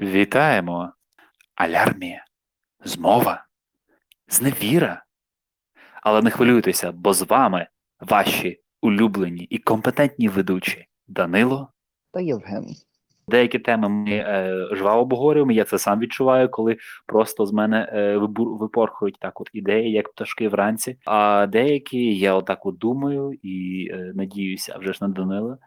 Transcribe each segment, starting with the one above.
Вітаємо! Алярмія, змова, зневіра. Але не хвилюйтеся, бо з вами ваші улюблені і компетентні ведучі Данило. Та Євген. Деякі теми ми е, жваво обговорюємо, я це сам відчуваю, коли просто з мене е, вибур- випорхують так от ідеї, як пташки вранці. А деякі я отак от думаю і е, надіюся вже ж на Данила,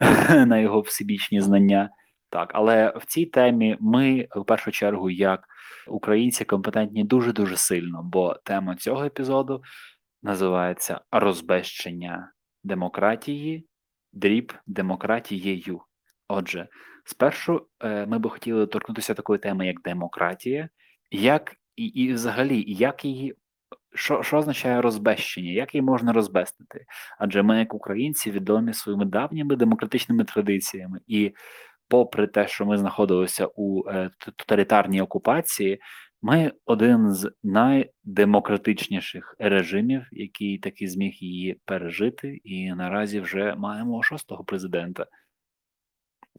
на його всебічні знання. Так, але в цій темі ми в першу чергу, як українці, компетентні дуже дуже сильно, бо тема цього епізоду називається розбещення демократії, дріб демократією. Отже, спершу е, ми би хотіли торкнутися такої теми, як демократія, як і, і взагалі, як її. Що, що означає розбещення? Як її можна розбестити? Адже ми, як українці, відомі своїми давніми демократичними традиціями, і попри те, що ми знаходилися у е, тоталітарній окупації, ми один з найдемократичніших режимів, який таки зміг її пережити, і наразі вже маємо шостого президента.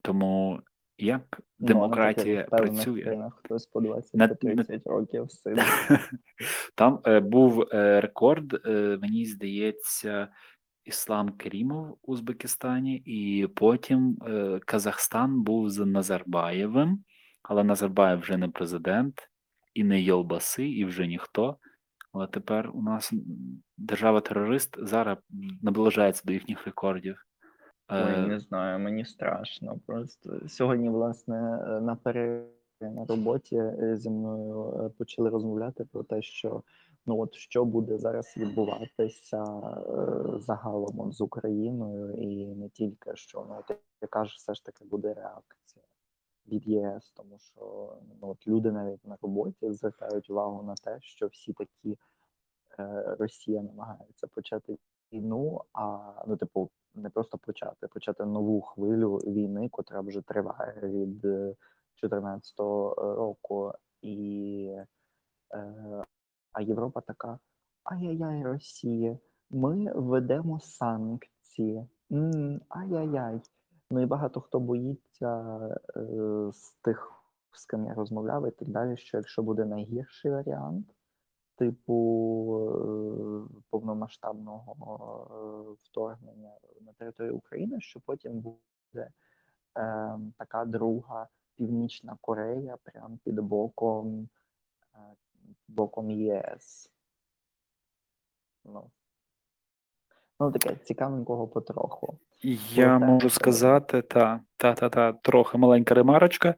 Тому як демократія Ну, таких певних працює? хтось по 20 На- по 30 років сидить. Там е, був е, рекорд, е, мені здається, Іслам Керімов в Узбекистані, і потім е, Казахстан був з Назарбаєвим, але Назарбаєв вже не президент, і не Йолбаси, і вже ніхто. Але тепер у нас держава-терорист зараз наближається до їхніх рекордів. Ой, Е, не знаю, мені страшно. Просто сьогодні, власне, на перерві на роботі е, зі мною е, почали розмовляти про те, що ну от що буде зараз відбуватися е, загалом з Україною, і не тільки що. Ну от яка ж все ж таки буде реакція від ЄС, тому що ну от люди навіть на роботі звертають увагу на те, що всі такі е, Росія намагається почати війну, а ну, типу, не просто почати, почати нову хвилю війни, котра вже триває від 2014 року, і е, а Європа така: ай-яй-яй, Росія, ми введемо санкції. ай-яй-яй. Ну і багато хто боїться е, з тих, з ким я розмовляв, і так далі, що якщо буде найгірший варіант, типу е, повномасштабного е, вторгнення на територію України, що потім буде е, така друга Північна Корея, прямо під боком, е, боком ЄС. Ну, ну таке цікавенького потроху. Я так, можу це сказати, та, та, та, та, трохи маленька ремарочка.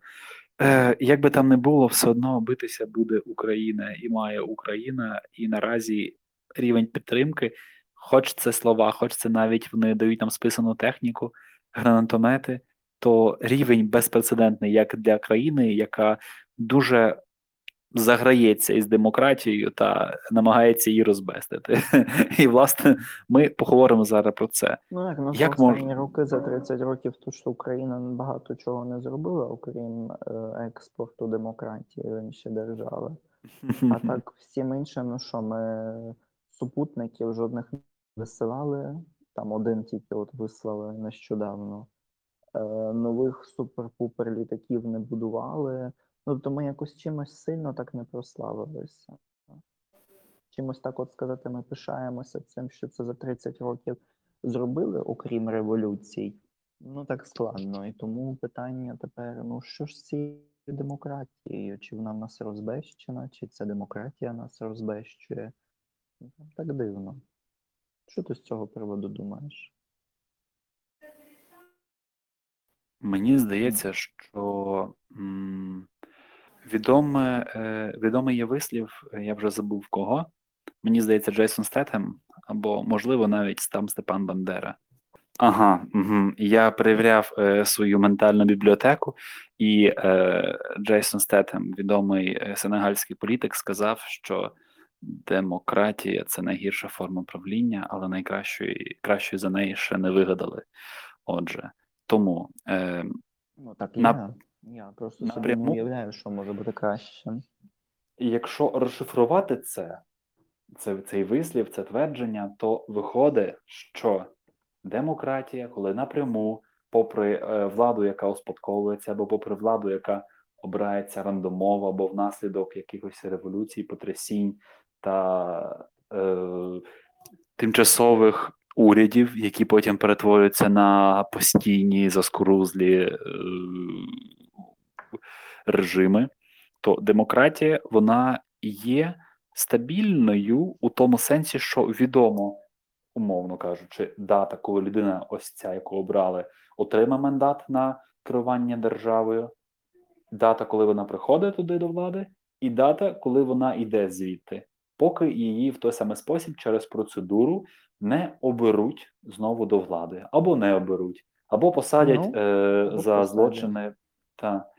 Е, як би там не було, все одно битися буде Україна і має Україна, і наразі рівень підтримки, хоч це слова, хоч це навіть вони дають нам списану техніку, гранатомети, то рівень безпрецедентний як для країни, яка дуже заграється із демократією та намагається її розбестити. І, власне, ми поговоримо зараз про це. Ну як, ну Як можна? роки за 30 років, то що Україна багато чого не зробила, окрім е, експорту демократії в інші держави. А так, всім іншим, ну що, ми супутників жодних не висилали. Там один тільки от вислали нещодавно. Е, нових супер-пупер літаків не будували. Ну, тобто ми якось чимось сильно так не прославилися. Чимось так, от сказати, ми пишаємося цим, що це за 30 років зробили, окрім революцій. Ну так складно. І тому питання тепер: ну що ж з цією демократією? Чи вона в нас розбещена, чи ця демократія нас розбещує? Ну, Так дивно. Що ти з цього приводу думаєш? Мені здається, що м, відоме, е, відомий є вислів, е, я вже забув кого. Мені здається, Джейсон Стетем, або, можливо, навіть там Степан Бандера. Ага, угу. я перевіряв е, свою ментальну бібліотеку, і е, Джейсон Стетем, відомий е, сенегальський політик, сказав, що демократія це найгірша форма правління, але найкращої кращої за неї ще не вигадали. Отже, тому е, Ну так На- я. Я просто собі не уявляю, що може бути краще. якщо розшифрувати це, це, цей вислів, це твердження, то виходить, що демократія, коли напряму, попри е, владу, яка успадковується, або попри владу, яка обирається рандомово або внаслідок якихось революцій, потрясінь та е, тимчасових урядів, які потім перетворюються на постійні заскорузлі е, режими, то демократія вона є стабільною у тому сенсі, що відомо, умовно кажучи, дата, коли людина, ось ця, яку обрали, отримає мандат на керування державою, дата, коли вона приходить туди до влади, і дата, коли вона йде звідти, поки її в той самий спосіб через процедуру не оберуть знову до влади, або не оберуть, або посадять Ну, е, або за посадять. злочини. Та.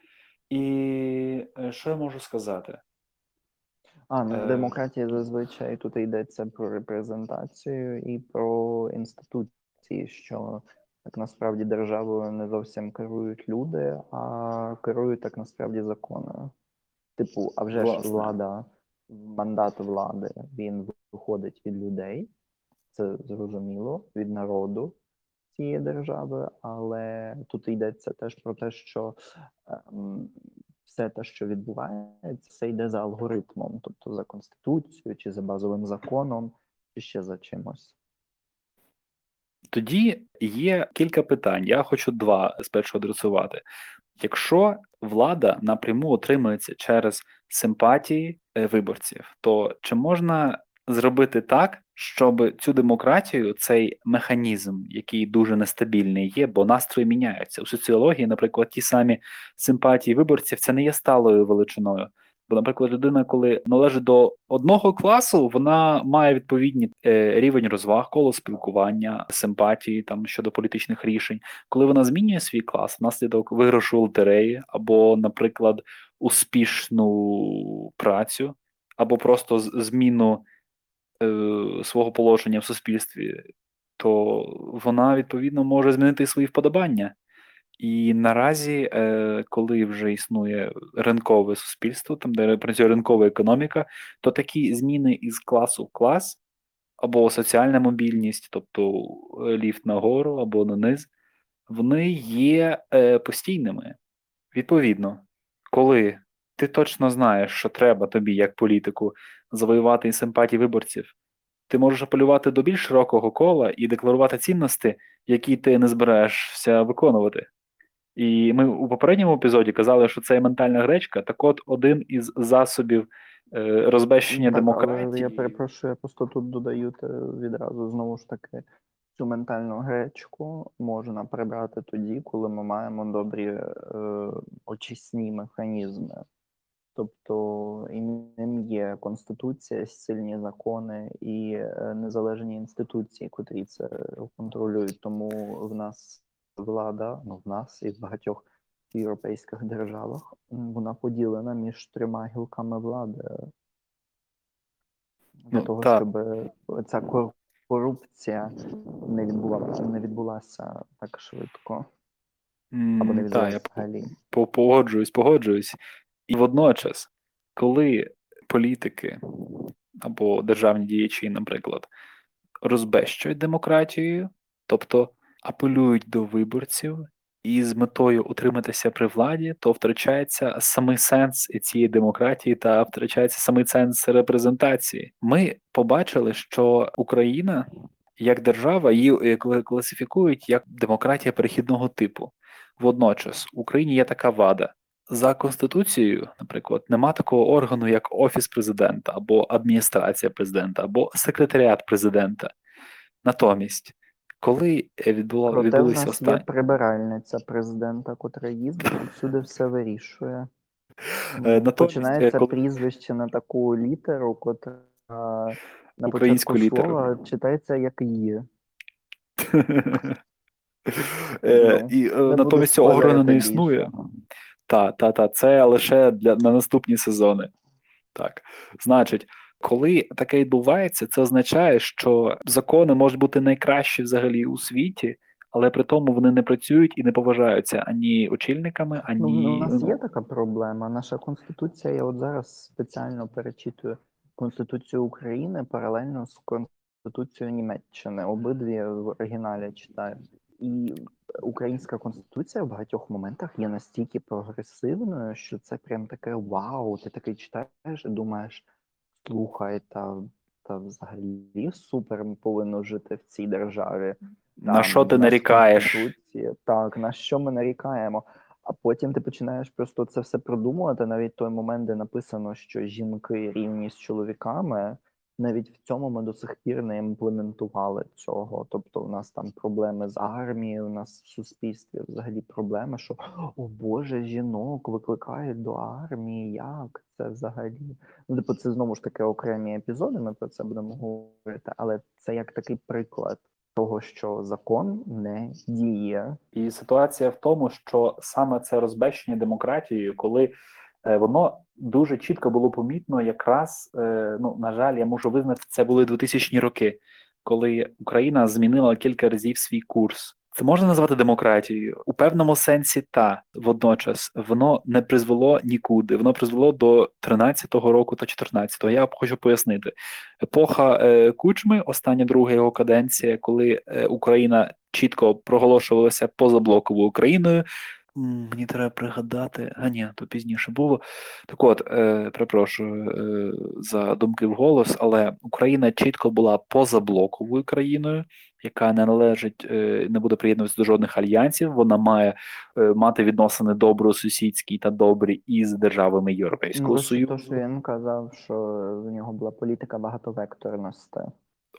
І е, що я можу сказати? А, ну Е. в демократії зазвичай тут йдеться про репрезентацію і про інституції, що так насправді державою не зовсім керують люди, а керують так насправді закони. Типу, а вже ж влада, мандат влади він виходить від людей, це зрозуміло, від народу цієї держави, але тут йдеться теж про те, що ем, все те, що відбувається, все йде за алгоритмом, тобто за конституцією, чи за базовим законом, чи ще за чимось. Тоді є кілька питань. Я хочу два спершу адресувати. Якщо влада напряму отримується через симпатії е, виборців, то чи можна зробити так, щоб цю демократію, цей механізм, який дуже нестабільний є, бо настрої міняються у соціології, наприклад, ті самі симпатії виборців, це не є сталою величиною. Бо, наприклад, людина, коли належить до одного класу, вона має відповідні е, рівень розваг, коло спілкування, симпатії там щодо політичних рішень. Коли вона змінює свій клас внаслідок виграшу лотереї, або, наприклад, успішну працю, або просто зміну свого положення в суспільстві, то вона відповідно може змінити свої вподобання. І наразі, е, коли вже існує ринкове суспільство, там де працює ринкова економіка, то такі зміни із класу в клас, або соціальна мобільність, тобто е, ліфт нагору або на низ, вони є е, постійними. Відповідно, коли ти точно знаєш, що треба тобі, як політику, завоювати і симпатії виборців, ти можеш апелювати до більш широкого кола і декларувати цінності, які ти не збираєшся виконувати. І ми у попередньому епізоді казали, що це ментальна гречка. Так от, один із засобів е, розбещення Так, демократії. Але я перепрошую, я просто тут додаю те відразу знову ж таки. Цю ментальну гречку можна прибрати тоді, коли ми маємо добрі е, очисні механізми. Тобто і ним є конституція, сильні закони і е, незалежні інституції, котрі це контролюють. Тому в нас влада, ну в нас і в багатьох європейських державах вона поділена між трьома гілками влади для Ну, того, так. щоб ця корупція не відбула не відбулася так швидко, або не та, відбулася я взагалі. погоджуюсь, погоджуюсь. І водночас, коли політики або державні діячі, наприклад, розбещують демократію, тобто апелюють до виборців і з метою утриматися при владі, то втрачається самий сенс цієї демократії та втрачається самий сенс репрезентації. Ми побачили, що Україна як держава її е, класифікують як демократія перехідного типу. Водночас в Україні є така вада. За конституцією, наприклад, нема такого органу, як офіс президента, або адміністрація президента, або секретаріат президента. Натомість, коли відбуло, Проте в відбулися нас є прибиральниця президента, котра їздить і всюди все вирішує. Е, Ну, натомість, Починається е, коли- прізвище на таку літеру, котра на Українську початку літеру. слова читається як «є». Е, Ну, і натомість цього органу не існує. Та, та, та, це лише для на наступні сезони. Так, значить, коли таке відбувається, це означає, що закони можуть бути найкращі взагалі у світі, але при тому вони не працюють і не поважаються ані очільниками, ані Ну, ну, у нас є така проблема. Наша конституція, я от зараз спеціально перечитую Конституцію України паралельно з Конституцією Німеччини. Обидві в оригіналі читаю. І українська конституція в багатьох моментах є настільки прогресивною, що це прям таке вау. Ти такий читаєш і думаєш, слухай, та, та взагалі супер повинно жити в цій державі. На що ти нарікаєш? Так, на що ми нарікаємо? А потім ти починаєш просто це все продумувати. Навіть той момент, де написано, що жінки рівні з чоловіками, навіть в цьому ми до сих пір не імплементували цього. Тобто, у нас там проблеми з армією, у нас в суспільстві взагалі проблеми, що о Боже, жінок викликають до армії. Як це взагалі? Ну, типу, це знову ж таки окремі епізоди. Ми про це будемо говорити, але це як такий приклад того, що закон не діє. І ситуація в тому, що саме це розбещення демократією, коли е, воно дуже чітко було помітно, якраз е, ну на жаль, я можу визнати, це були 2000-ні роки, коли Україна змінила кілька разів свій курс. Це можна назвати демократією у певному сенсі, та водночас воно не призвело нікуди. Воно призвело до 13-го року та 14-го. Я хочу пояснити. Епоха е, Кучми, остання друга його каденція, коли е, Україна чітко проголошувалася позаблоковою Україною. Мені треба пригадати, а ні, то пізніше було. Так от, е, перепрошую е, за думки вголос, але Україна чітко була позаблоковою країною, яка не належить, е, не буде приєднуватися до жодних альянсів. Вона має е, мати відносини добросусідські та добрі із державами Європейського Ну, Союзу. то, що він казав, що в нього була політика багатовекторності.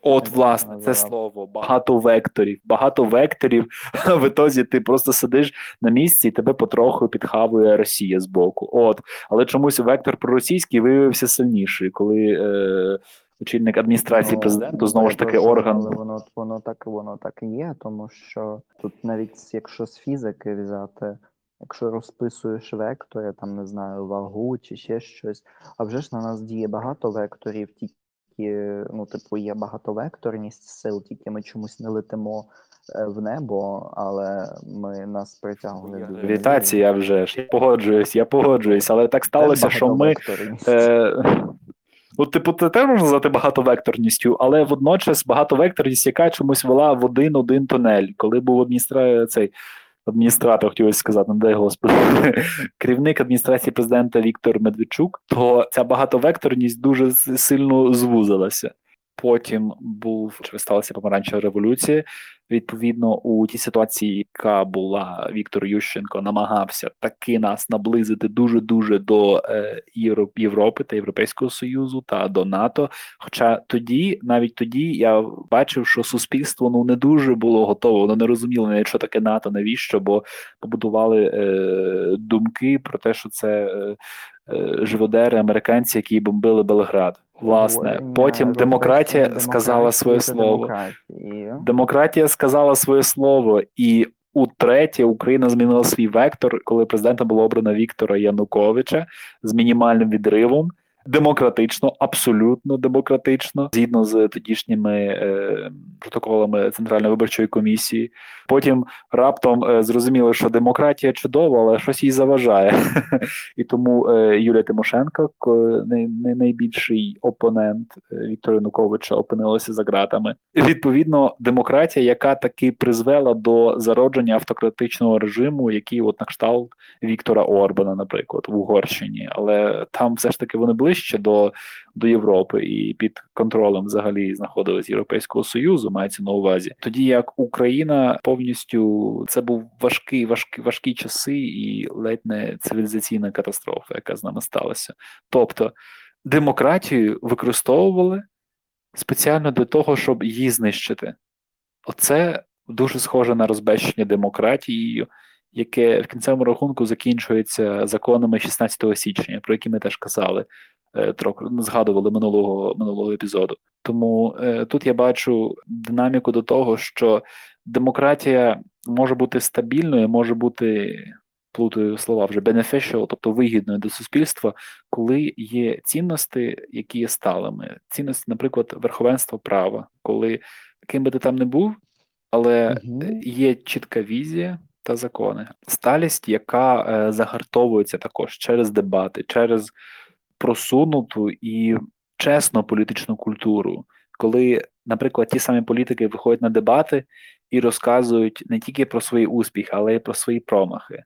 От, власне, це слово багато векторів. Багато векторів. В ітозі ти просто сидиш на місці і тебе потроху підхавує Росія з боку. От, але чомусь вектор проросійський виявився сильніший, коли е, очільник адміністрації Ну, президенту знову ж таки орган. Воно, воно так воно так і є, тому що тут навіть якщо з фізики взяти, якщо розписуєш вектори, там не знаю, вагу чи ще щось, а вже ж на нас діє багато векторів, тільки ну, типу, є багатовекторність сил, тільки ми чомусь не летимо е, в небо, але ми нас притягує до Гравітація вже ж. Я погоджуюсь, я погоджуюсь, але так сталося, що ми. Е, Ну, типу, це теж можна назвати багатовекторністю, але водночас багатовекторність, яка чомусь вела в один-один тунель, коли був адміністра... цей адміністратор, хотілося сказати, не дай господи, керівник адміністрації президента Віктор Медведчук, то ця багатовекторність дуже сильно звузилася. Потім був чи сталася помаранчева революція. Відповідно, у тій ситуації, яка була Віктор Ющенко, намагався таки нас наблизити дуже дуже до е, Європи та Європейського Союзу та до НАТО. Хоча тоді, навіть тоді, я бачив, що суспільство ну не дуже було готове, воно не розуміло що таке НАТО, навіщо, бо побудували е, думки про те, що це е, живодери американці, які бомбили Белград. Власне, потім демократія сказала своє слово. Демократія сказала своє слово, і утретє Україна змінила свій вектор, коли президентом було обрано Віктора Януковича з мінімальним відривом. Демократично, абсолютно демократично, згідно з тодішніми е, протоколами Центральної виборчої комісії. Потім раптом е, зрозуміло, що демократія чудова, але щось їй заважає. І тому е, Юлія Тимошенко, ко- най- най- найбільший опонент е, Віктора Януковича, опинилася за ґратами. Відповідно, демократія, яка таки призвела до зародження автократичного режиму, який от на кшталт Віктора Орбана, наприклад, в Угорщині, але там все ж таки вони ближче до, до Європи і під контролем взагалі знаходились Європейського Союзу, мається на увазі. Тоді як Україна повністю це був важкий, важкі, важкі часи і ледь не цивілізаційна катастрофа, яка з нами сталася. Тобто демократію використовували спеціально для того, щоб її знищити. Оце дуже схоже на розбещення демократією, яке в кінцевому рахунку закінчується законами 16 січня, про які ми теж казали, згадували минулого минулого епізоду. Тому е, тут я бачу динаміку до того, що демократія може бути стабільною, може бути. Плутаю слова вже beneficial, тобто вигідною до суспільства, коли є цінності, які є сталими. Цінності, наприклад, верховенство права, коли ким би ти там не був, але Мгм. є чітка візія та закони. Сталість, яка е, загартовується також через дебати, через просунуту і чесну політичну культуру, коли наприклад, ті самі політики виходять на дебати і розказують не тільки про свої успіхи, але й про свої промахи.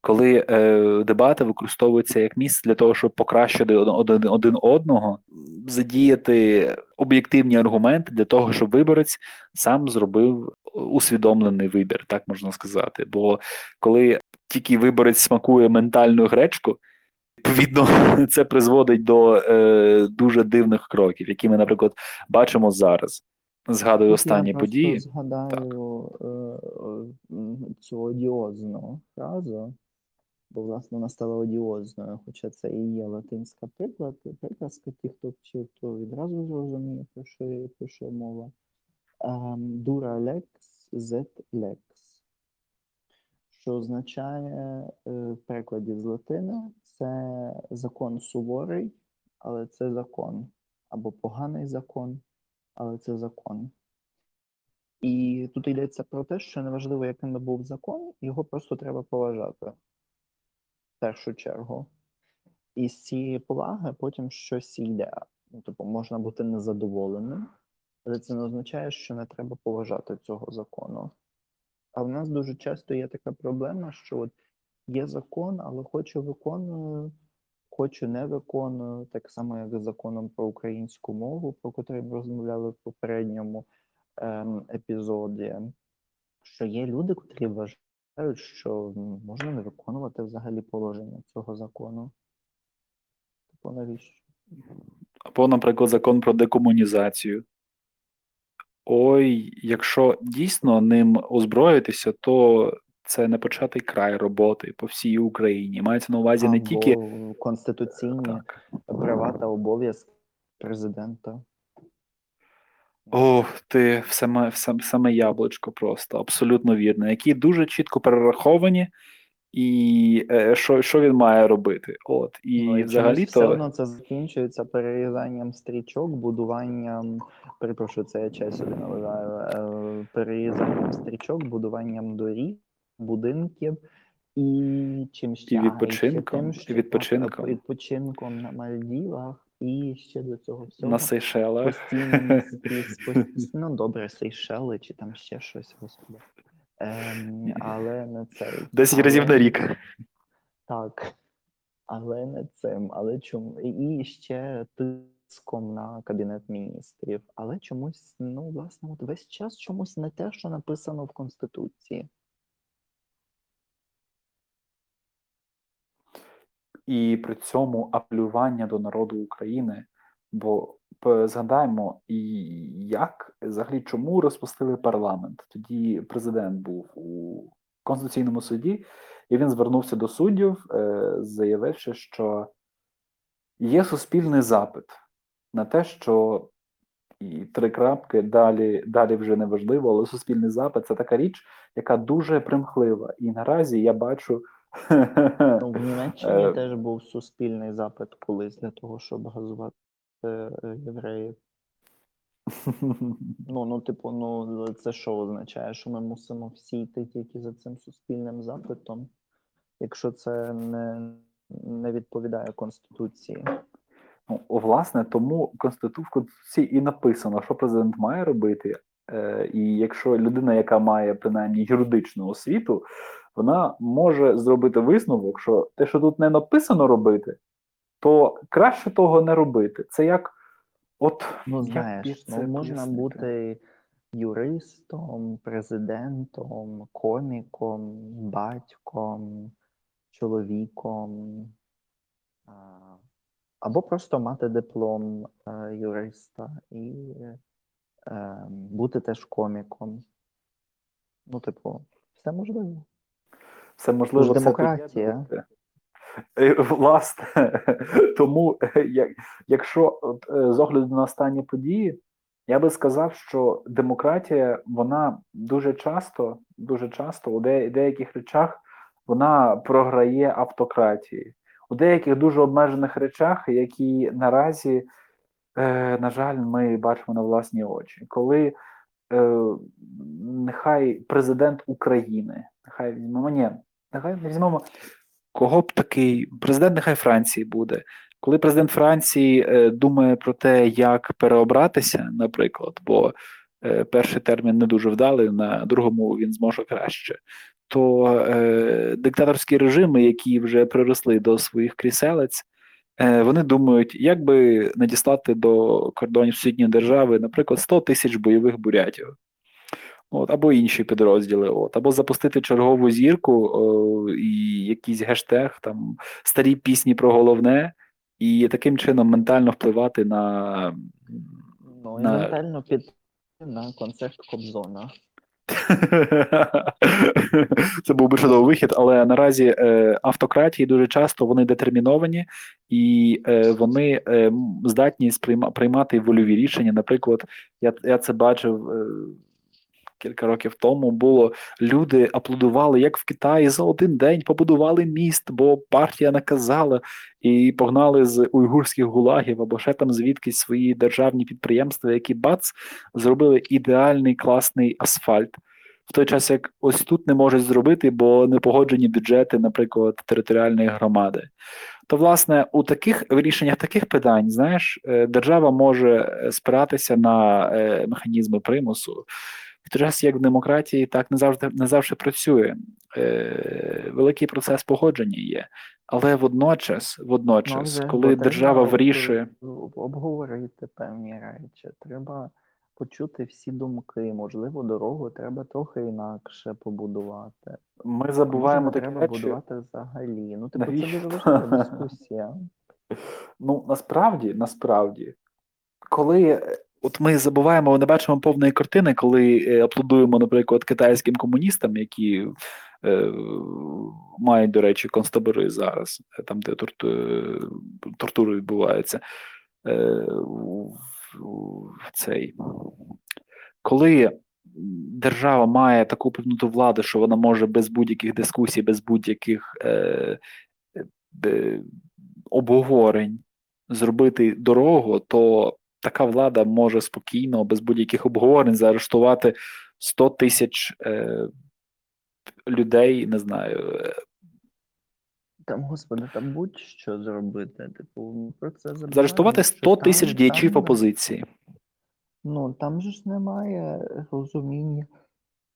Коли е, дебати використовуються як місце для того, щоб покращити один, один, одного, задіяти об'єктивні аргументи для того, щоб виборець сам зробив усвідомлений вибір, так можна сказати. Бо коли тільки виборець смакує ментальну гречку, відповідно це призводить до е, дуже дивних кроків, які ми, наприклад, бачимо зараз. Згадую останні Я події. Згадаю е, е, цю одіозну фразу, бо власне вона стала одіозною, хоча це і є латинська приклад, приказка. Ті, хто вчив, то відразу зрозуміє, про що, про мова. Dura lex, zet lex, що означає е, в перекладі з латини це закон суворий, але це закон, або поганий закон, але це закон. І тут йдеться про те, що неважливо, яким би був закон, його просто треба поважати в першу чергу. І з цієї поваги потім щось йде. Ну, типу, можна бути незадоволеним, але це не означає, що не треба поважати цього закону. А в нас дуже часто є така проблема, що от є закон, але хочу виконую, хочу не виконую, так само, як з законом про українську мову, про котрий ми розмовляли в попередньому ем, епізоді, що є люди, котрі вважають, що можна не виконувати взагалі положення цього закону. Типу, навіщо? Або, наприклад, закон про декомунізацію. Ой, якщо дійсно ним озброїтися, то це не початий край роботи по всій Україні. Мається на увазі не тільки конституційні так. права та обов'язки президента. О, ти в саме, в саме, саме яблучко просто, абсолютно вірно, які дуже чітко перераховані, і е, що, що він має робити. От, і Ну, і взагалі чомусь все одно це закінчується перерізанням стрічок, будуванням, перепрошую, це я чай собі наливаю, е, перерізанням стрічок, будуванням доріг, будинків і чим ще І відпочинком, тим, і відпочинком. відпочинком на Мальдівах і ще до цього всього На Сейшелах. ну добре, Сейшели чи там ще щось, господи. Ем, але не. 10 Але- разів на рік. так, але не цим. Але чому і ще тиском на кабінет міністрів. Але чомусь, ну, власне, от весь час чомусь не те, що написано в Конституції. І при цьому апелювання до народу України. Бо згадаємо, як взагалі чому розпустили парламент? Тоді президент був у Конституційному суді, і він звернувся до суддів, е, заявивши, що є суспільний запит на те, що і три крапки далі, далі вже не важливо, але суспільний запит це така річ, яка дуже примхлива. І наразі я бачу. Ну, в Німеччині Е, теж був суспільний запит колись для того, щоб газувати е, євреїв. Ну, ну, типу, ну це що означає, що ми мусимо всі йти тільки за цим суспільним запитом, якщо це не, не відповідає Конституції. Ну, власне, тому Конститу... в Конституції і написано, що президент має робити. Е, і якщо людина, яка має принаймні юридичну освіту, вона може зробити висновок, що те, що тут не написано робити, то краще того не робити. Це як, от Ну, як знаєш, тобі ну можна пояснити? бути юристом, президентом, коміком, батьком, чоловіком, або просто мати диплом е, юриста і е, бути теж коміком. Ну, типу, все можливо. Це можливо все демократія. Е, Власне, тому е, якщо е, з огляду на останні події, я би сказав, що демократія, вона дуже часто, дуже часто у деяких речах вона програє автократії. У деяких дуже обмежених речах, які наразі, на жаль, ми бачимо на власні очі. Коли нехай президент України, нехай візьмемо, ні, нехай візьмемо кого б такий, президент нехай Франції буде, Коли президент Франції е, думає про те, як переобратися, наприклад, бо е, перший термін не дуже вдалий, на другому він зможе краще, то е, диктаторські режими, які вже приросли до своїх кріселець, е, вони думають, як би надіслати до кордонів сусідньої держави, наприклад, 100 тисяч бойових бурятів. От, або інші підрозділи, от, або запустити чергову зірку о, і якийсь гештег, там старі пісні про головне, і таким чином ментально впливати на. Ну, і на... ментально піти на концерт Кобзона. Це був би чудовий вихід, але наразі е, автократії дуже часто вони детерміновані і е, вони е, здатні сприйма, приймати вольові рішення. Наприклад, я я це бачив е, кілька років тому. Було люди аплодували, як в Китаї за один день побудували міст, бо партія наказала і погнали з уйгурських гулагів або ще там звідкись свої державні підприємства, які бац зробили ідеальний класний асфальт. В той час, як ось тут не можуть зробити, бо не погоджені бюджети, наприклад, територіальної громади. То, власне, у таких вирішеннях таких питань, знаєш, е, держава може спиратися на е, механізми примусу. В той час, як в демократії, так не завжди не завжди працює. Е, Великий процес погодження є. Але водночас, водночас, ну, коли держава вирішує обговорити певні речі, треба почути всі думки. Можливо, дорогу треба трохи інакше побудувати. Ми забуваємо Може, такі треба речі. будувати взагалі. Ну, типу, Навіщо? це дуже важлива дискусія. Ну, насправді, насправді, коли от ми забуваємо, не бачимо повної картини, коли е, аплодуємо, наприклад, китайським комуністам, які е, мають, до речі, концтабори зараз, е, там, де торту, тортури відбуваються. Е, цей. Коли держава має таку певнуту владу, що вона може без будь-яких дискусій, без будь-яких е, е, обговорень зробити дорогу, то така влада може спокійно, без будь-яких обговорень, заарештувати 100 тисяч е, людей, не знаю. Е, там, господи, там будь-що зробити. Типу, про це забуваємо, Заарештувати 100 тисяч діячів там- опозиції. Ну, там же ж немає розуміння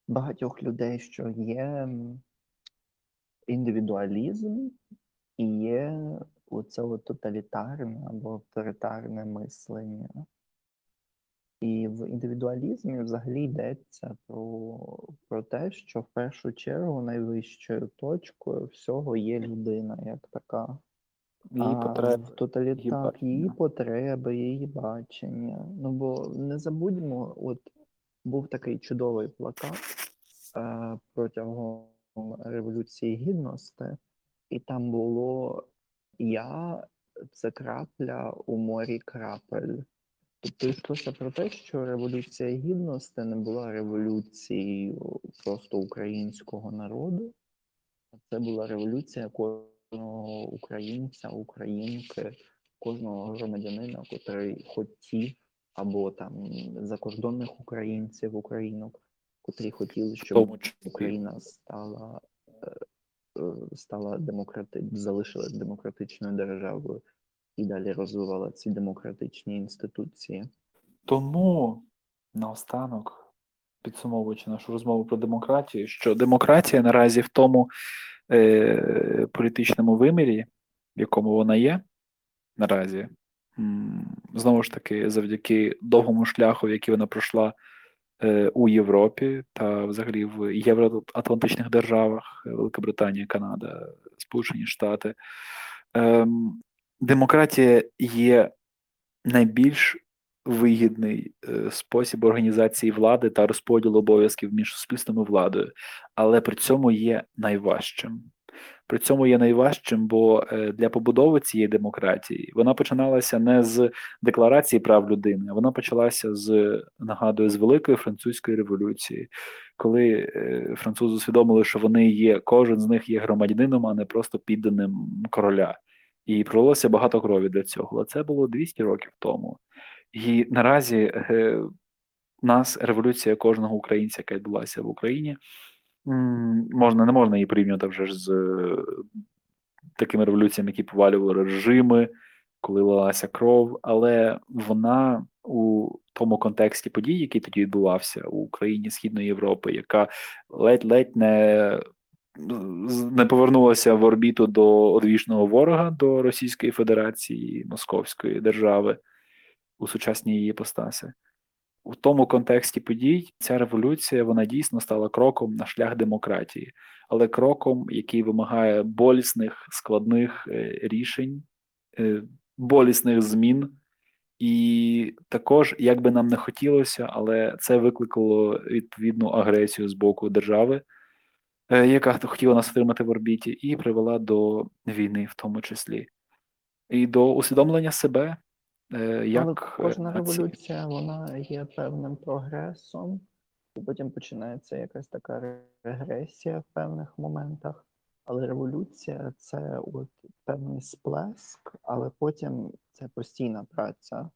багатьох людей, що є індивідуалізм і є оце от тоталітарне або авторитарне мислення. І в індивідуалізмі взагалі йдеться про, про те, що в першу чергу найвищою точкою всього є людина як така. Її потреби. в тоталітар її її потреби, її бачення. Ну бо не забудьмо, от був такий чудовий плакат е, протягом Революції Гідності, і там було Я це крапля у морі крапель. Тобто йшлося про те, що Революція Гідності не була революцією просто українського народу, а це була революція кожного українця, українки, кожного громадянина, котрий хотів, або там закордонних українців, українок, котрі хотіли, щоб. Україна стала, стала демократи... залишилась демократичною державою і далі розвивала ці демократичні інституції. Тому наостанок, підсумовуючи нашу розмову про демократію, що демократія наразі в тому е, політичному вимірі, в якому вона є наразі, знову ж таки, завдяки довгому шляху, який вона пройшла е, у Європі та взагалі в євроатлантичних державах, е, Велика Британія, Канада, Сполучені Штати. Ем, демократія є найбільш вигідний е, спосіб організації влади та розподілу обов'язків між суспільством і владою, але при цьому є найважчим. При цьому є найважчим, бо е, для побудови цієї демократії вона починалася не з декларації прав людини, а вона почалася з нагадую з Великої французької революції, коли е, французи усвідомили, що вони є, кожен з них є громадянином, а не просто підданим короля. І пролилося багато крові для цього. Але це було 200 років тому. І наразі е, нас революція кожного українця, яка відбулася в Україні, можна, не можна її порівнювати вже ж з е, такими революціями, які повалювали режими, коли лилася кров, але вона у тому контексті подій, який тоді відбувався у Україні Східної Європи, яка ледь-ледь не не повернулася в орбіту до одвічного ворога, до Російської Федерації, Московської держави у сучасній її постасі. У тому контексті подій ця революція вона дійсно стала кроком на шлях демократії, але кроком, який вимагає болісних складних е, рішень, е, болісних змін. І також, як би нам не хотілося, але це викликало відповідну агресію з боку держави, е, яка хотіла нас отримати в орбіті, і привела до війни, в тому числі, і до усвідомлення себе. Е, Як Але кожна е, революція вона є певним прогресом, і потім починається якась така регресія в певних моментах. Але революція це от певний сплеск, але потім це постійна праця.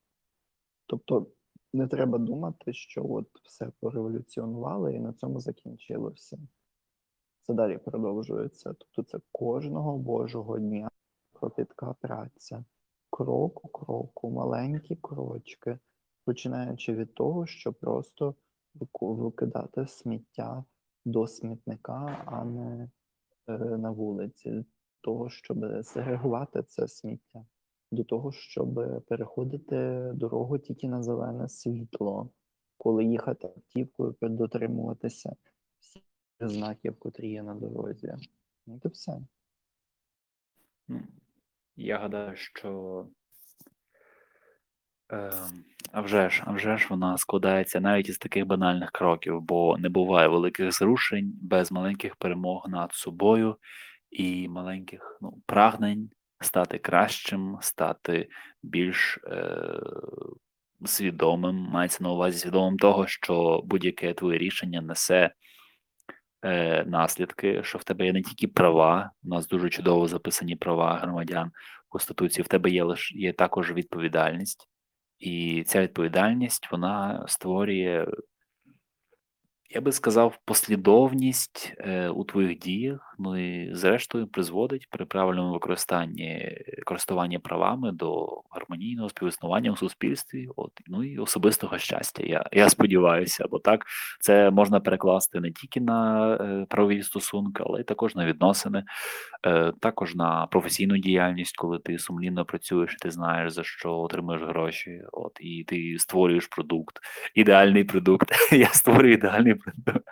Тобто не треба думати, що от все пореволюціонували і на цьому закінчилося. Це далі продовжується. Тобто це кожного божого дня кропітка праця крок у кроку, маленькі крочки, починаючи від того, що просто викидати сміття до смітника, а не е, на вулиці, того, щоб сегрегувати це сміття, до того, щоб переходити дорогу тільки на зелене світло, коли їхати автівкою, дотримуватися всіх знаків, котрі є на дорозі. Ну, це все. Я гадаю, що е, а вже ж, а вже ж вона складається навіть із таких банальних кроків, бо не буває великих зрушень без маленьких перемог над собою і маленьких ну, прагнень стати кращим, стати більш е, свідомим, мається на увазі свідомим того, що будь-яке твоє рішення несе е, наслідки, що в тебе є не тільки права, у нас дуже чудово записані права громадян в Конституції, в тебе є лиш є також відповідальність, і ця відповідальність вона створює, я би сказав, послідовність е, у твоїх діях, ну і зрештою призводить при правильному використанні користуванні правами до гармонійного співіснування у суспільстві, от ну і особистого щастя. Я, я сподіваюся, бо так це можна перекласти не тільки на е, правові стосунки, але й також на відносини, е, також на професійну діяльність, коли ти сумлінно працюєш, ти знаєш за що отримуєш гроші, от і ти створюєш продукт, ідеальний продукт. Я створюю ідеальний продукт.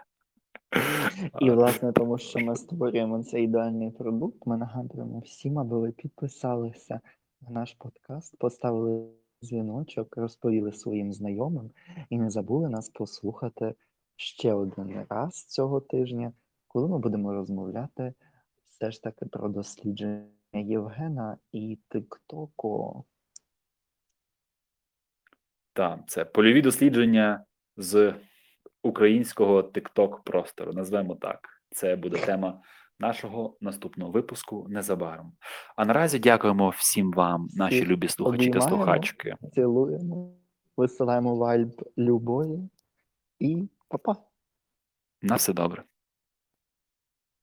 І, власне, тому що ми створюємо цей ідеальний продукт, ми нагадуємо всім, аби ви підписалися на наш подкаст, поставили дзвіночок, розповіли своїм знайомим і не забули нас послухати ще один раз цього тижня, коли ми будемо розмовляти все ж таки про дослідження Євгена і Тиктоку. Так, це польові дослідження з українського TikTok простору. Назвемо так. Це буде тема нашого наступного випуску незабаром. А наразі дякуємо всім вам, наші Всіх любі слухачі та обіймаємо. слухачки. Цілуємо, висилаємо вальб любові і па-па! На все добре.